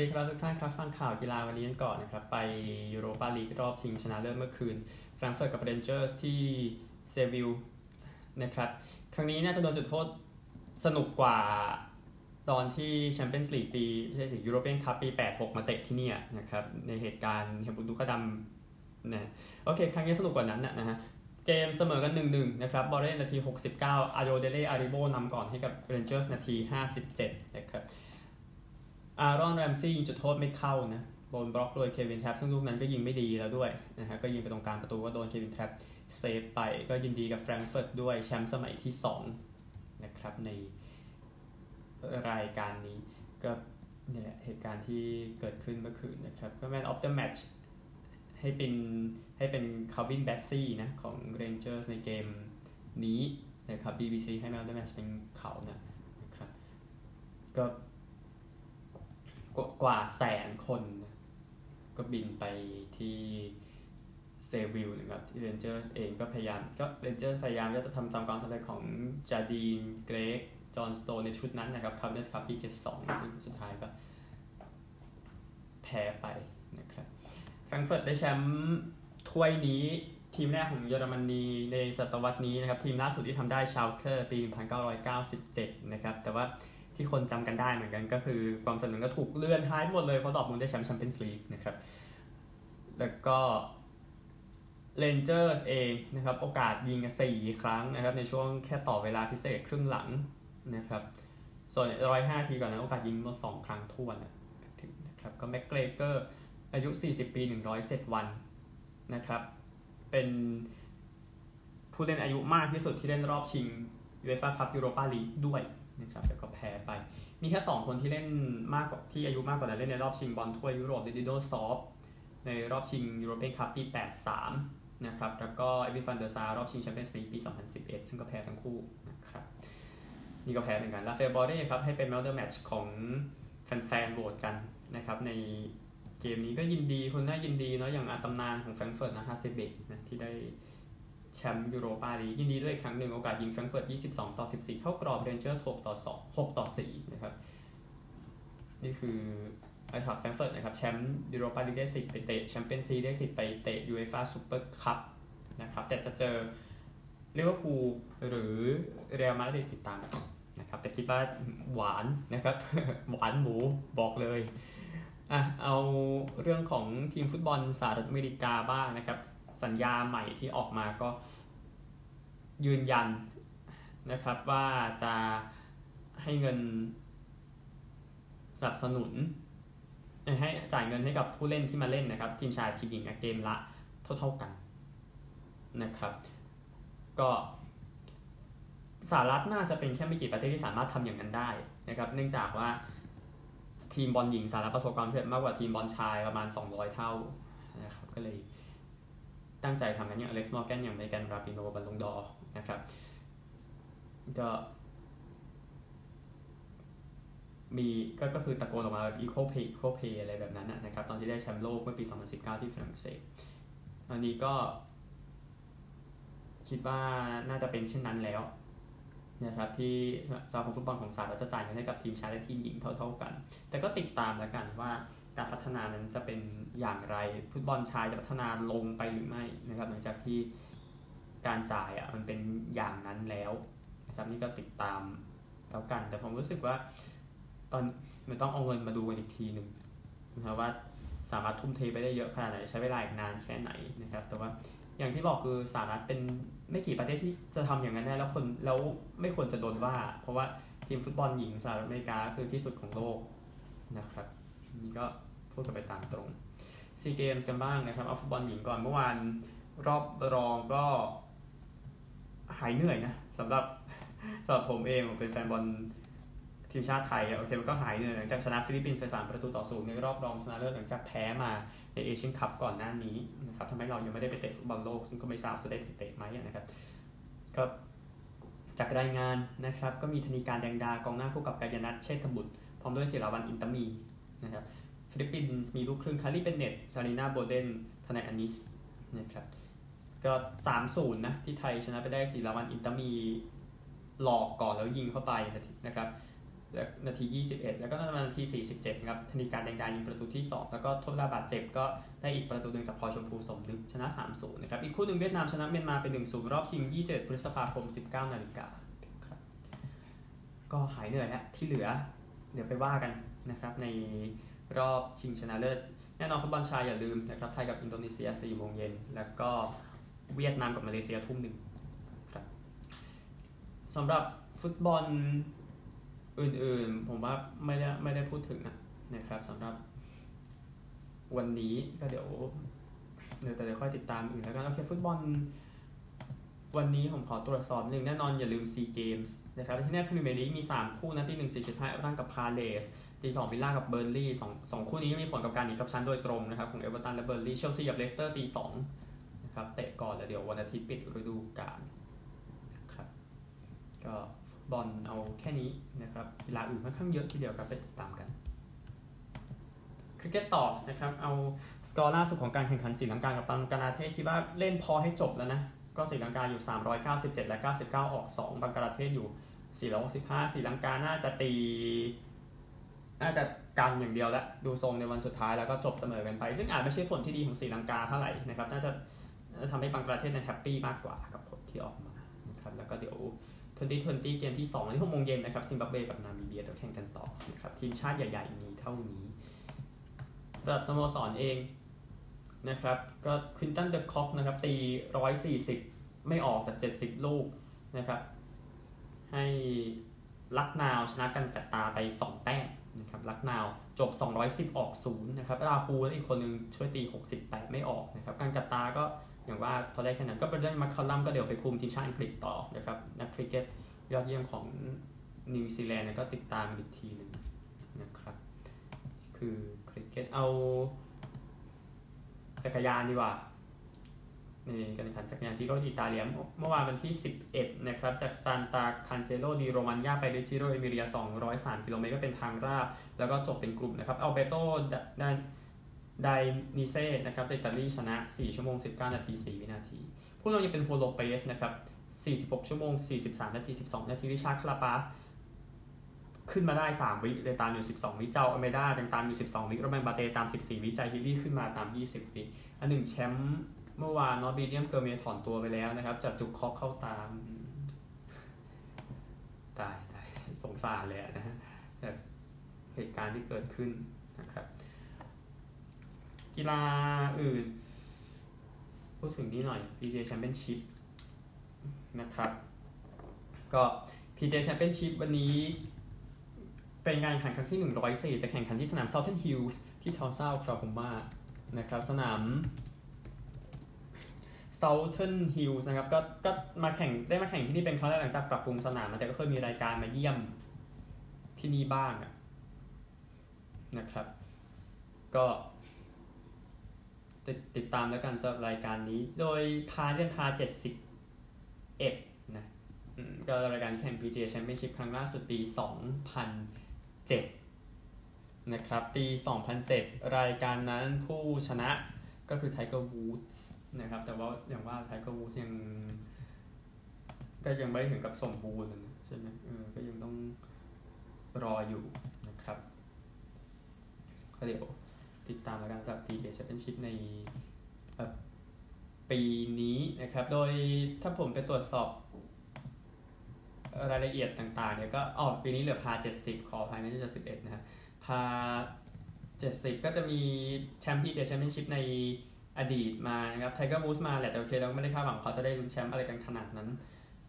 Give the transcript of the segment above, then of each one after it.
ดีครับทุกท่านครับฟังข่าวกีฬาวันนี้กันก่อนนะครับ ไปยูโรปาลีกรอบชิงชนะเลิศเมื่อคืนแฟรงก์เฟิร์ตกับเรนเจอร์สที่เซวิลนะครับ ครั้งนี้น่าจะโดนจุดโทษสนุกกว่าตอนที่แชมเปี้ยนส์ลีกปีไม่ใช่สิยูโรเปียนคัพปี 86 มาเตะที่นี่นะครับ ในเหตุการณ์เฮมบุนดุกดำนะโอเค ครั้งนี้สนุกกว่านั้นนะฮะเกมเสมอกัน1-1นะครับบอลเรนนาที 69 อาโยเดเลอาริโบนำก่อนให้กับเรนเจอร์สนาที 57 นะครับ อารอนแรมซีย์ยิงจุดโทษไม่เข้านะโดนบล็อกโดยเควินแทรปป์ซึ่งลูกนั้นก็ยิงไม่ดีแล้วด้วยนะฮะก็ยิงไปตรงกลางประตูก็โดนเควินแทรปป์เซฟไปก็ยินดีกับแฟรงก์เฟิร์ตด้วยแชมป์สมัยที่ 2 นะครับในรายการนี้ก็นี่แหละเหตุการณ์ที่เกิดขึ้นเมื่อคืนนะครับก็ man of the match ให้เป็นให้เป็นคาลวินบาสซีย์นะของเรนเจอร์สในเกมนี้นะครับ BBC ให้ man of the match เป็นเขานะนะครับก็ กว่าแสนคนนะก็บินไปที่เซวิลนะครับที่เรนเจอร์เองก็พยายามก็เรนเจอร์พยายามจะทำตามความสำเร็จของจาดีนเกรกจอห์นสโตนในชุดนั้นนะครับคาร์เนสคัพปี72 ซึ่งสุดท้ายก็แพ้ไปนะครับแฟรงก์เฟิร์ตได้แชมป์ถ้วยนี้ทีมแรกของเยอรมนีในศตวรรษนี้นะครับ ทีมล่าสุดที่ทำได้ชาวเคอร์ปี 1997 นะครับ แต่ว่า ที่คนจำกันได้เหมือนกันก็คือความสนุกก็ถูกเลื่อนท้ายหมดเลยเพราะดอร์ทมุนได้แชมป์แชมเปี้ยนส์ลีกนะครับ แล้วก็เรนเจอร์สเองนะครับ โอกาสยิงสี่ครั้งนะครับ ในช่วงแค่ต่อเวลาพิเศษครึ่งหลังนะครับ ส่วนร้อยห้าทีก่อนนะโอกาสยิงมาสองครั้งท้วนนะครับก็แม็กเกรเกอร์อายุ 40 ปี 107 วันนะครับ เป็นผู้เล่นอายุมากที่สุดที่เล่นรอบชิงยูเอฟ่าคัพยูโรปาลีกด้วยนะครับแต่ก็ แพ้ไป มีแค่ 2 คนที่เล่นมากกว่าที่อายุมากกว่านั้นเล่นในรอบชิงบอลถ้วยยุโรปดิโน่ซอฟฟ์ในรอบชิงยูโรเปียนคัพปี83 นะครับ แล้วก็เอ็ดวินฟานเดอร์ซาร์รอบชิงแชมเปี้ยนส์ลีกปี 2011 ซึ่งก็แพ้ทั้งคู่นะครับ นี่ก็แพ้เหมือนกันราฟาเอลบอร์เร่ครับให้เป็น man of the match ของแฟนๆโหวตกันนะครับในเกมนี้ก็ยินดีคนน่ายินดีเนาะอย่างอาตำนานของแฟรงก์เฟิร์ตนะฮาเซเบะนะที่ได้ แชมป์ยูโรปาลีกยินดีด้วยอีกครั้งหนึ่งโอกาสยิงแฟรงก์เฟิร์ต 22 ต่อ 14 เข้ากรอบเรนเจอร์ส 6 ต่อ 2 6 ต่อ 4 นะครับ นี่คือไอน์ทรัคแฟรงก์เฟิร์ตนะครับ แชมป์ยูโรปาลีกได้สิทธิ์ไปเตะแชมเปี้ยนซีได้สิทธิ์ไปเตะยูเอฟ่าซูเปอร์คัพนะครับ แต่จะเจอลิเวอร์พูลหรือเรอัลมาดริดติดตามกันนะครับ แต่คิดว่าหวานนะครับ หวานหมูบอกเลยอะเอาเรื่องของทีมฟุตบอลสหรัฐอเมริกาบ้างนะครับ สัญญาใหม่ที่ออกมาก็ยืนยันนะครับว่าจะให้เงินสนับสนุน ให้จ่ายเงินให้กับผู้เล่นที่มาเล่นนะครับ ทีมชายทีมหญิงเกมละเท่า ๆกันนะครับ ก็สหรัฐน่าจะเป็นแค่ไม่กี่ประเทศที่สามารถทำอย่างนั้นได้นะครับ เนื่องจากว่าทีมบอลหญิงสหรัฐประสบความสำเร็จมากกว่าทีมบอลชายประมาณ 200 เท่านะครับก็เลย ตั้งใจทำกันอย่างอเล็กซ์มอร์แกนอย่างเมแกนราปิโนบัลลงดอนะครับ ก็ มีก็ก็คือตะโกนออกมาแบบ equal pay equal pay อะไรแบบนั้นนะครับ ตอนที่ได้แชมป์โลกเมื่อปี 2019 ที่ฝรั่งเศสอันนี้ก็ คิดว่าน่าจะเป็นเช่นนั้นแล้วนะครับที่สมาคมฟุตบอลของสหรัฐจะจ่ายเงินให้กับทีมชายและทีมหญิงเท่า ๆกัน แต่ก็ติดตามแล้วกันว่า การพัฒนานั้นจะเป็นอย่างไร ฟุตบอลชายจะพัฒนาลงไปหรือไม่นะครับหลังจากที่การจ่ายอะมันเป็นอย่างนั้นแล้วนะครับนี่ก็ติดตามแล้วกัน แต่ผมรู้สึกว่าตอนมันต้องเอาเงินมาดูกันอีกทีหนึ่งนะครับว่าสามารถทุ่มเทไปได้เยอะขนาดไหนใช้เวลาอีกนานแค่ไหนนะครับ แต่ว่าอย่างที่บอกคือสหรัฐเป็นไม่กี่ประเทศที่จะทำอย่างนั้นได้แล้วคนแล้วไม่ควรจะโดนว่า เพราะว่าทีมฟุตบอลหญิงสหรัฐอเมริกาคือที่สุดของโลกนะครับนี่ก็ พูดกันไปตามตรงซีเกมส์กันบ้างนะครับเอาฟุตบอลหญิงก่อนเมื่อวานรอบรองก็หายเหนื่อยนะสำหรับสำหรับผมเองผมเป็นแฟนบอลทีมชาติไทยโอเคมันก็หายเหนื่อยหลังจากชนะฟิลิปปินส์ไปสามประตูต่อศูนย์ในรอบรองชนะเลิศหลังจากแพ้มาในเอเชียนคัพก่อนหน้านี้นะครับทำให้เรายังไม่ได้ไปเตะฟุตบอลโลก ซึ่งก็ไม่ทราบจะได้เตะไหมนะครับก็จากรายงานนะครับก็มีธนีกานต์แดงดากองหน้าคู่กับกายนัทเชษฐบุตรพร้อมด้วยศิลาวันอินตมีนะครับ ฟิลิปปินส์มีลูกครึ่งคาริเบนเนตซารีนาโบเดนทนายอานิสนะครับก็สามศูนย์นะที่ไทยชนะไปได้ศิลาวันอินตมีหลอกก่อนแล้วยิงเข้าไปนะครับและนาที 21 แล้วก็นาที 47ครับธนิการแดงดายิงประตูที่ 2 แล้วก็ทดลาบาดเจ็บก็ได้อีกประตูหนึ่งจากพอชมพูสมนึกชนะ 3-0 นะครับ อีกคู่หนึ่งเวียดนามชนะเมียนมาเป็น 1-0 รอบชิง 21 พฤษภาคม 19 นาฬิกาครับ ก็หายเหนื่อยแล้วที่เหลือ เดี๋ยวไปว่ากันนะครับใน รอบชิงชนะเลิศแน่นอนฟุตบอลชายอย่าลืมนะครับไทยกับอินโดนีเซีย4โมงเย็นแล้วก็เวียดนามกับมาเลเซียทุ่มหนึ่งครับสำหรับฟุตบอลอื่นๆ ผมว่าไม่ได้ไม่ได้พูดถึงนะครับสำหรับวันนี้ก็เดี๋ยวเดี๋ยวแต่เดี๋ยวค่อยติดตามอื่นแล้วกันโอเคฟุตบอลวันนี้ผมขอตรวจสอบหนึ่งแน่นอนอย่าลืมซีเกมส์นะครับที่แน่พรีเมียร์ลีกมี 3 คู่นะที่หนึ่งสี่สิบห้าเอเวอร์ตันกับพาเลซ ตีสองวิลล่ากับเบิร์นลีย์สองสองคู่นี้มีผลกับการหนีตกชั้นโดยตรงนะครับของเอเวอร์ตันและเบิร์นลีย์เชลซีกับเลสเตอร์ตีสองนะครับเตะก่อนแล้วเดี๋ยววันอาทิตย์ปิดฤดูกาลครับก็บอลเอาแค่นี้นะครับกีฬาอื่นค่อนข้างเยอะทีเดียวครับไปติดตามกันคริกเก็ตต่อนะครับเอาสกอร์ล่าสุดของการแข่งขันศรีลังกากับบังกลาเทศคิดว่าเล่นพอให้จบแล้วนะ ก็ศรีลังกาอยู่ 397 และ 99 ออก 2 บังกลาเทศอยู่ 465ศรีลังกาน่าจะตี น่าจะกันอย่างเดียวแล้วดูทรงในวันสุดท้ายแล้วก็จบเสมอกันไป ซึ่งอาจไม่ใช่ผลที่ดีของศรีลังกาเท่าไหร่นะครับน่าจะทำให้บังกลาเทศนั้น happy มากกว่ากับผลที่ออกมานะครับแล้วก็เดี๋ยว2020เกมที่2วันที่6โมงเย็นนะครับซิมบับเวกับนามิเบียจะแข่งกันต่อนะครับทีมชาติใหญ่ๆมีเท่านี้ระดับสโมสรเองนะครับก็ควินตันเดอค็อกนะครับตี 140 ไม่ออกจาก 70 ลูกนะครับให้ลักนาวชนะกันกัตตาไป 2 แต้ม นะครับลักนาวจบ 210 ออก 0 นะครับราฮูและอีกคนนึงช่วยตี 68 ไม่ออกนะครับการกัตตาก็อย่างว่าพอได้แค่นั้นก็เป็นเรื่องมาคาลัมก็เดี๋ยวไปคุมทีมชาติอังกฤษต่อนะครับนักคริกเก็ตยอดเยี่ยมของนิวซีแลนด์ก็ติดตามอีกทีหนึ่งนะครับคือคริกเก็ตเอาจักรยานดีกว่า ในการแข่งขันจักรยานจิโร่อิตาเลียเมื่อวานวันที่ 11 นะครับ จากซานตาคันเจโรดีโรมันยาไปด้วยจิโรเอมิเรีย 203 กิโลเมตรก็เป็นทางราบ แล้วก็จบเป็นกลุ่มนะครับ อัลแบร์โตไดเนเซ่นะครับจากอิตาลีชนะ 4 ชั่วโมง 19 นาที 4 วินาที ผู้นำยังเป็นฮวนโลเปซนะครับ 46 ชั่วโมง 43 นาที 12 วินาทีริชาร์คาราปาซขึ้นมาได้ 3 วิเลยตามอยู่ 12 วิเจาอัลเมด้ายังตามอยู่ 12 วิโรแมงบาร์เดต์ตาม 14 วิไจฮินด์ลี่ย์ขึ้นมาตาม 20 วิอันหนึ่งแชมป์ เมื่อวานนอตบีเดียมเกอร์เมถอนตัวไปแล้วนะครับ จากจุกคอกเข้าตาม ตายตายสงสารเลยนะฮะจากเหตุการณ์ที่เกิดขึ้นนะครับ กีฬาอื่น พูดถึงนี้หน่อย PJ Championship นะครับ ก็ PJ Championship วันนี้เป็นการแข่งขันครั้งที่ 104 จะแข่งขันที่สนาม Southern Hills ที่ทอร์ซาโคลาโฮมานะครับ สนาม Southern Hills นะครับก็ก็มาแข่งได้มาแข่งที่นี่เป็นครั้งแรกหลังจากปรับปรุงสนามแต่ก็เคยมีรายการมาเยี่ยมที่นี่บ้างนะครับ ก็ติดติดตามแล้วกันสำหรับรายการนี้ โดยพาเล่นพา71นะก็รายการแข่ง PGA Championship ครั้งล่าสุดปี 2007 นะครับ ปี 2007 รายการนั้นผู้ชนะก็คือ Tiger Woods นะครับ แต่ว่าอย่างว่า Tiger Woods ยังก็ยังไม่ถึงกับสมบูรณ์ใช่ไหมเออก็ยังต้องรออยู่นะครับก็เดี๋ยวติดตามแล้วกันสำหรับ PGA Championship ในปีนี้นะครับ โดยถ้าผมไปตรวจสอบรายละเอียดต่างๆเนี่ยก็ออกปีนี้เหลือ par 70 ขออภัยไม่ใช่จะ11นะฮะ par 70 ก็จะมีแชมป์ PGA Championship ใน อดีตมานะครับไทเกอร์วูดส์มาแหละแต่โอเคเราไม่ได้คาดหวังเขาจะได้ลุ้นแชมป์อะไรกันขนาดนั้น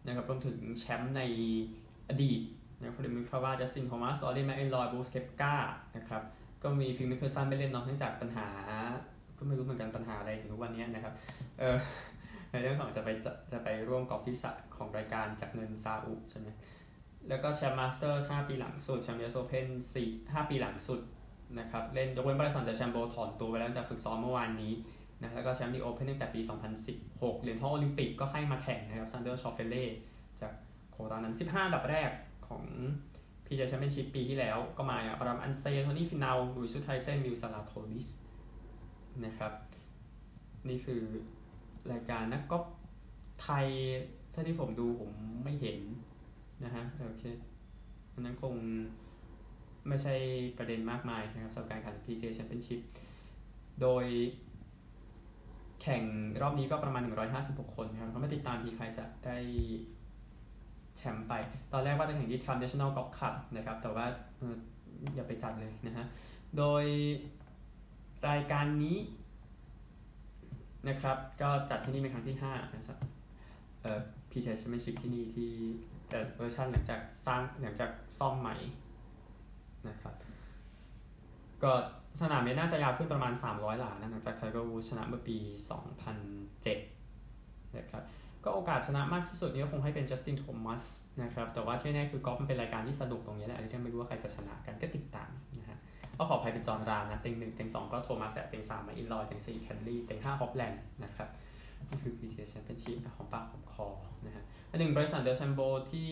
นะครับรวมถึงแชมป์ในอดีตนะครับคนอื่นมีคาว่าจัสตินโทมัสรอรี่แมคอิลรอยบรูคส์เคปก้านะครับก็มีฟิลมมิเคอร์ซันไม่เล่นเนาะเนื่องจากปัญหา ก็ไม่รู้เหมือนกันปัญหาอะไรถึงทุกวันนี้นะครับเออในเรื่องของจะไปจะจะไปร่วมกอบที่สของรายการจากเงินซาอุใช่ไหมแล้วก็แชมป์มาสเตอร์5ปีหลังสุดแชมป์เยสโอเพน4 5 ปีหลังสุดนะครับเล่นยกเว้นบริษัทแต่แชมป์โบถอนตัวไปแล้วจากฝึกซ้อมเมื่อวานนี้ นะแล้วก็แชมป์ดีโอเพนตั้งแต่ปี 2016 เหรียญทองโอลิมปิกก็ให้มาแข่งนะครับซันเดอร์ชอฟเฟเล่จากโคตานั้น 15อันดับแรกของพีเจแชมเปี้ยนชิพปีที่แล้วก็มาอย่างปรามอันเซนโทนี่ฟินาลลุยสุไทเซนมิวซาลาโทลิสนะครับนี่คือรายการนักกอล์ฟไทยถ้าที่ผมดูผมไม่เห็นนะฮะโอเคอันนั้นคงไม่ใช่ประเด็นมากมายนะครับสำหรับการแข่ง PGA Championship โดย แข่งรอบนี้ก็ประมาณ 156 คนนะครับก็ไม่ติดตามทีใครจะได้แชมป์ไป ตอนแรกว่าจะแข่งที่ Trump National Golf Club นะครับ แต่ว่าอย่าไปจัดเลยนะฮะ โดยรายการนี้นะครับ ก็จัดที่นี่เป็นครั้งที่ 5 นะครับเอ่อ PGA Championship ที่นี่ที่แต่เวอร์ชันหลังจากสร้างหลังจากซ่อมใหม่นะครับ ก็ สนามนี้น่าจะยาวขึ้นประมาณ 300 หลานะหลังจากไทเกอร์วูดส์ชนะเมื่อปี 2007นะครับก็โอกาสชนะมากที่สุดนี่ก็คงให้เป็นจัสตินโทมัสนะครับแต่ว่าที่แน่คือกอล์ฟมันเป็นรายการที่สนุกตรงนี้แหละที่ไม่รู้ว่าใครจะชนะกันก็ติดตามนะฮะก็ขออภัยเป็นจอนราห์มนะเต็งหนึ่งเต็งสองก็โทมัสเต็งสามแมคอิลรอยเต็งสี่แคนต์เลย์เต็งห้าฮอฟแลนด์นะครับนี่คือ PGA Championship ของปากของคอนะฮะอันหนึ่งไบรสันเดอแชมโบที่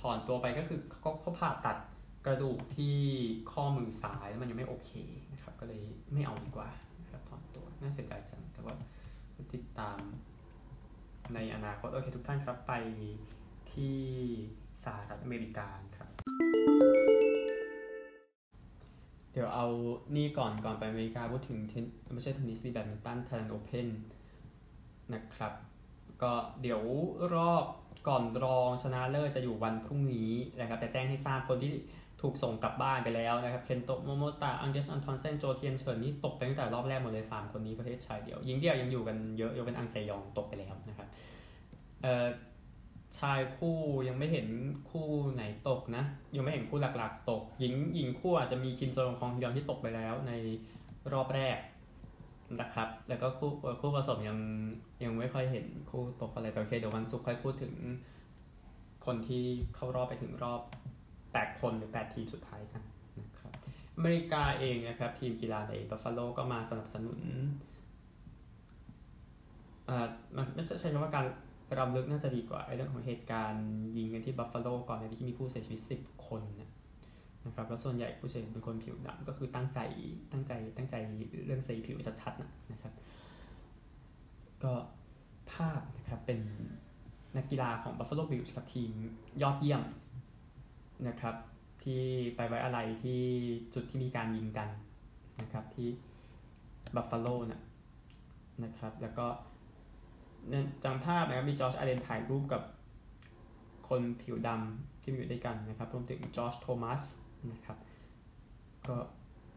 ถอนตัวไปก็คือเขาเขาผ่าตัด กระดูกที่ข้อมือซ้ายแล้วมันยังไม่โอเคนะครับ ก็เลยไม่เอาดีกว่านะครับถอนตัวน่าเสียดายจังแต่ว่าติดตามในอนาคตโอเคทุกท่านครับไปที่สหรัฐอเมริกาครับ เดี๋ยวเอานี่ก่อนก่อนไปอเมริกาพูดถึงไม่ใช่เทนนิสดีแบดมินตัน Thailand Open นะครับ ก็เดี๋ยวรอบก่อนรองชนะเลิศจะอยู่วันพรุ่งนี้นะครับ แต่แจ้งให้ทราบคนที่ ถูกส่งกลับบ้านไปแล้วนะครับ เคนโตโมโมตะ อันเดอร์สอันทอนเซน โจวเทียนเฉินนี่ตกไปตั้งแต่รอบแรกหมดเลย 3 คนนี้ประเภทชายเดี่ยว ยิงเดียวยังอยู่กันเยอะยกเว้นอันเซยองตกไปแล้วนะครับเอ่อชายคู่ยังไม่เห็นคู่ไหนตกนะ ยังไม่เห็นคู่หลักๆ ตก หญิงหญิงคู่อาจจะมีคิมโซลงคองฮยอนที่ตกไปแล้วในรอบแรกนะครับ แล้วก็คู่คู่ผสมยังยังไม่ค่อยเห็นคู่ตกอะไรแต่โอเคเดี๋ยววันศุกร์ค่อยพูดถึงคนที่เข้ารอบไปถึงรอบ 8 คนหรือ 8 ทีมสุดท้ายกันนะครับอเมริกาเองนะครับ ทีมกีฬาในบัฟฟาโลก็มาสนับสนุนอ่าไม่ใช่ใช้คำว่าการรำลึกน่าจะดีกว่าเรื่องของเหตุการณ์ยิงกันที่บัฟฟาโลก่อนในที่มีผู้เสียชีวิต 10 คนนะครับแล้วส่วนใหญ่ผู้เสียชีวิตเป็นคนผิวดำก็คือตั้งใจตั้งใจตั้งใจเรื่องสีผิวชัดๆนะครับ ก็ภาพนะครับเป็นนักกีฬาของ Buffalo Bills กับทีมยอดเยี่ยม นะครับที่ไปไว้อะไรที่จุดที่มีการยิงกันนะครับที่บัฟฟาโลนะนะครับแล้วก็จำภาพนะครับมีจอร์จอาเลนถ่ายรูปกับคนผิวดำที่อยู่ด้วยกันนะครับรวมถึงจอร์จโทมัสนะครับก็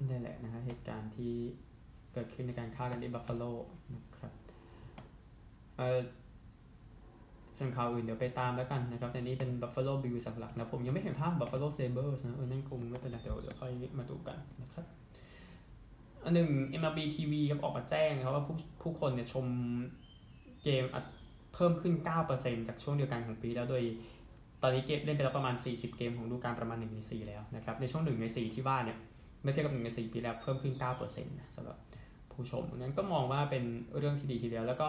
นี่แหละนะฮะเหตุการณ์ที่เกิดขึ้นในการฆ่ากันที่บัฟฟาโลนะครับเอ่อ ส่วนข่าวอื่นเดี๋ยวไปตามแล้วกันนะครับแต่นี้เป็น Buffalo Bills หลักนะผมยังไม่เห็นภาพ Buffalo Sabres นะเออนั่นคงไม่เป็นไรเดี๋ยวเดี๋ยวค่อยมาดูกันนะครับอันหนึ่ง MLB TV ครับออกมาแจ้งนะครับว่าผู้ผู้คนเนี่ยชมเกมเพิ่มขึ้น 9%จากช่วงเดียวกันของปีแล้วโดยตอนนี้เกมเล่นไปแล้วประมาณ 40 เกมของดูการประมาณ1ใน4แล้วนะครับ ในช่วง1ใน4ที่ว่าเนี่ยเมื่อเทียบกับ1ใน4ปีแล้วเพิ่มขึ้น9%นะสำหรับผู้ชมนั้นก็มองว่าเป็นเรื่องที่ดีทีเดียวแล้วก็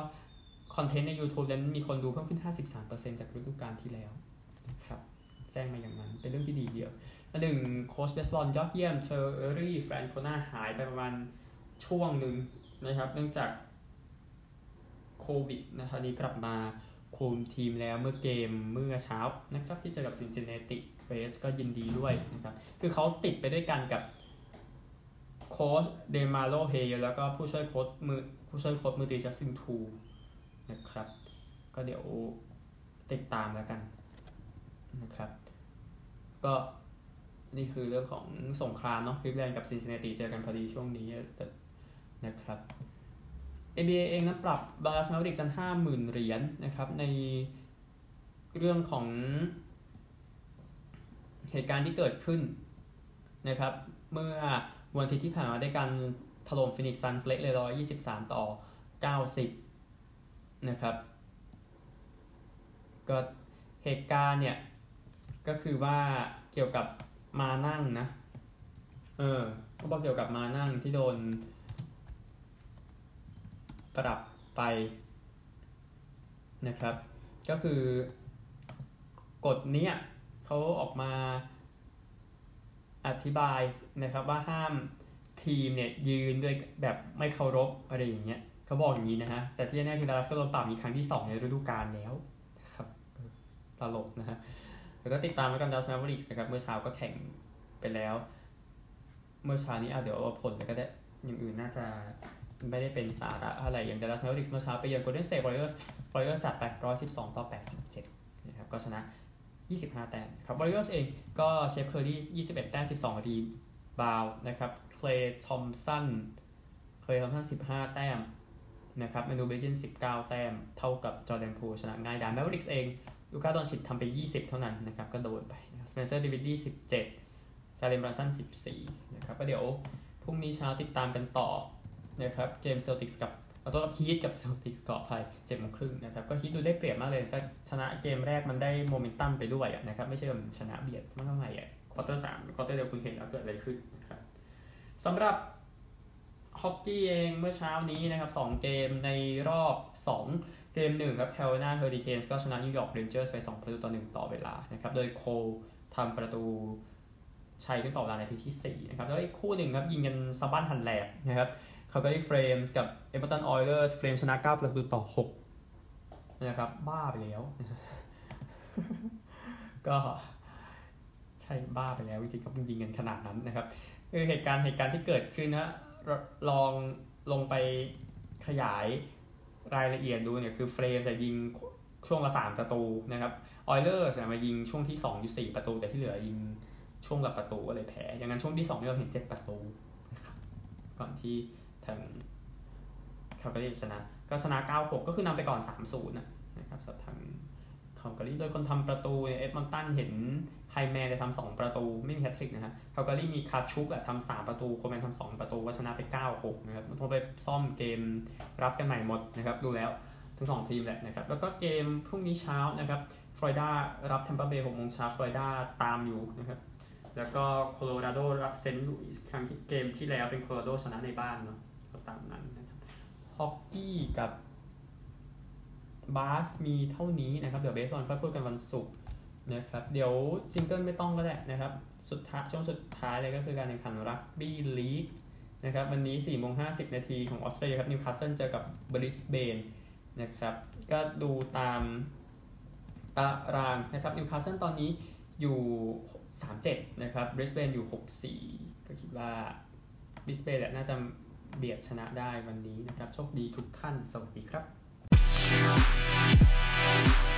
คอนเทนต์ใน YouTube นั้นมีคนดูเพิ่มขึ้น 53%จากฤดูกาลที่แล้วครับแจ้งมาอย่างนั้น เป็นเรื่องที่ดีเดียวอันหนึ่งโค้ชเบสบอลยอดเยี่ยมเทอร์รี่ฟรานโคนาหายไปประมาณช่วงหนึ่งนะครับ เนื่องจากโควิดนะครับนี้กลับมาคุมทีมแล้วเมื่อเกมเมื่อเช้านะครับที่เจอกับซินซินเนติเรดส์ก็ยินดีด้วยนะครับ คือเขาติดไปด้วยกันกับโค้ชเดมาโลเฮแล้วก็ผู้ช่วยโค้ชมือผู้ช่วยโค้ชมือตีจัสซินทู นะครับ ก็เดี๋ยวติดตามแล้วกันนะครับ ก็นี่คือเรื่องของสงครามเนาะคลิปแลนด์กับซินซินเนติเจอกันพอดีช่วงนี้นะครับ NBA เองนะปรับบาลาสมาริกสันห้าหมื่นเหรียญนะครับในเรื่องของเหตุการณ์ที่เกิดขึ้นนะครับ เมื่อวันอาทิตย์ที่ผ่านมาได้การถล่มฟินิกซ์ซันส์เละเลยร้อยยี่สิบสามต่อเก้าสิบ นะครับ ก็เหตุการณ์เนี่ย ก็คือว่าเกี่ยวกับม้านั่งนะ เออเขาบอกเกี่ยวกับม้านั่งที่โดน ปรับไปนะครับ ก็คือกฎนี้เขาออกมาอธิบายนะครับว่าห้ามทีมเนี่ยยืนด้วยแบบไม่เคารพอะไรอย่างเงี้ย เขาบอกอย่างนี้นะฮะ แต่ที่แน่คือดัลลัสก็โดนปรับอีกครั้งที่ 2 ในฤดูกาลแล้วนะครับตลกนะฮะแล้วก็ติดตามแล้วกันดัลลัสแมวริกส์นะครับ เมื่อเช้าก็แข่งไปแล้ว เมื่อเช้านี้เอาเดี๋ยวเอาผลไปก็ได้อย่างอื่นน่าจะไม่ได้เป็นสาระอะไรอย่างดัลลัสแมวริกส์เมื่อเช้าไปเยือนโกลเด้นสเตทวอริเออร์สวอริเออร์สจัดไป112ต่อ87นะครับก็ชนะ 25 แต้มครับวอริเออร์สเองก็เชฟเคอร์รี่21 แต้ม 12รีบาวนะครับเคลย์ทอมสันเคลย์ทอมสัน15 แต้ม นะครับเมนูเบจิน19 แต้ม เท่ากับจอร์แดนพูชนะง่ายดายแมวริกส์เองลูก้าดอนชิดทำไป 20 เท่านั้นนะครับก็โดนไปสเปนเซอร์ดิวิดดี้17 จาเลมบรันสัน14 นะครับก็เดี๋ยวพรุ่งนี้เช้าติดตามกันต่อนะครับเกมเซลติกส์กับเอาตัวกับฮีทกับเซลติกส์กาะภัยเจ็ดโมงครึ่งนะครับก็ฮีทดูได้เปรียบมากเลยจะชนะเกมแรกมันได้โมเมนตัมไปด้วยนะครับไม่ใช่แบบชนะเบียดมากเท่าไหร่อะ quarter สาม quarter เดียวคุณเห็นแล้วเกิดอะไรขึ้นนะครับสำหรับ ฮอกกี้เองเมื่อเช้านี้นะครับสองเกมในรอบ 2 เกมหนึ่งครับแคโรไลนาเฮอริเคนส์ก็ชนะนิวยอร์กเรนเจอร์สไป 2 ประตูต่อ 1 ต่อเวลานะครับโดยโคทำประตูชัยขึ้นต่อเวลาในทีที่4นะครับแล้วอีกคู่หนึ่งครับยิงกันสะบั้นหันแหลกนะครับคาลการีเฟลมส์กับเอ็ดมอนตันออยเลอร์สเฟลมส์ชนะ 9 ประตูต่อ 6 นะครับ บ้าไปแล้ว ก็ใช่บ้าไปแล้วจริงๆเขายิงกันขนาดนั้นนะครับคือเหตุการณ์เหตุการณ์ที่เกิดขึ้นนะ ลองลงไปขยายรายละเอียดดูเนี่ยคือเฟรมจะยิงช่วงละ 3 ประตูนะครับออยเลอร์จะมายิงช่วงที่2อยู่4ประตู แต่ที่เหลือยิงช่วงละประตูก็เลยแพ้อย่างนั้นช่วงที่2เราเห็น 7 ประตูนะครับก่อนที่ทางคาลการีชนะ ก็ชนะ 9-6 ก็คือนำไปก่อน 3-0 นะครับสำหรับทางคาลการีโดยคนทำประตูเอ็ดมอนตันเห็น แมนจะทำสองประตูไม่มีแฮตทริกนะฮะคาลการีมีคาชุกอะทำสามประตูโคแมนทำสองประตูก็ชนะไป9-6นะครับต้องไปซ่อมเกมรับกันใหม่หมดนะครับดูแล้วทั้งสองทีมแหละนะครับแล้วก็เกมพรุ่งนี้เช้านะครับฟลอริดารับแทมเปอร์เบย์หกโมงเช้าฟลอริดาตามอยู่นะครับแล้วก็โคโลราโดรับเซนต์ลุยส์ครั้งที่เกมที่แล้วเป็นโคโลราโดชนะในบ้านเนาะก็ตามนั้นนะครับฮอกกี้กับบาสมีเท่านี้นะครับ เดี๋ยวเบสบอลค่อยพูดกันวันศุกร์ นะครับ เดี๋ยว jingle ไม่ต้องก็ได้นะครับ สุดท้ายช่วงสุดท้ายเลยก็คือการแข่งขันรักบี้ลีกนะครับ วันนี้4 โมงห้านาทีของออสเตรเลียครับนิวคาสเซิลเจอกับบริสเบนนะครับ ก็ดูตามตารางนะครับนิวคาสเซิลตอนนี้อยู่ 37 นะครับบริสเบนอยู่ 64 ก็คิดว่าบริสเบนแหละน่าจะเบียดชนะได้วันนี้นะครับ โชคดีทุกท่าน สวัสดีครับ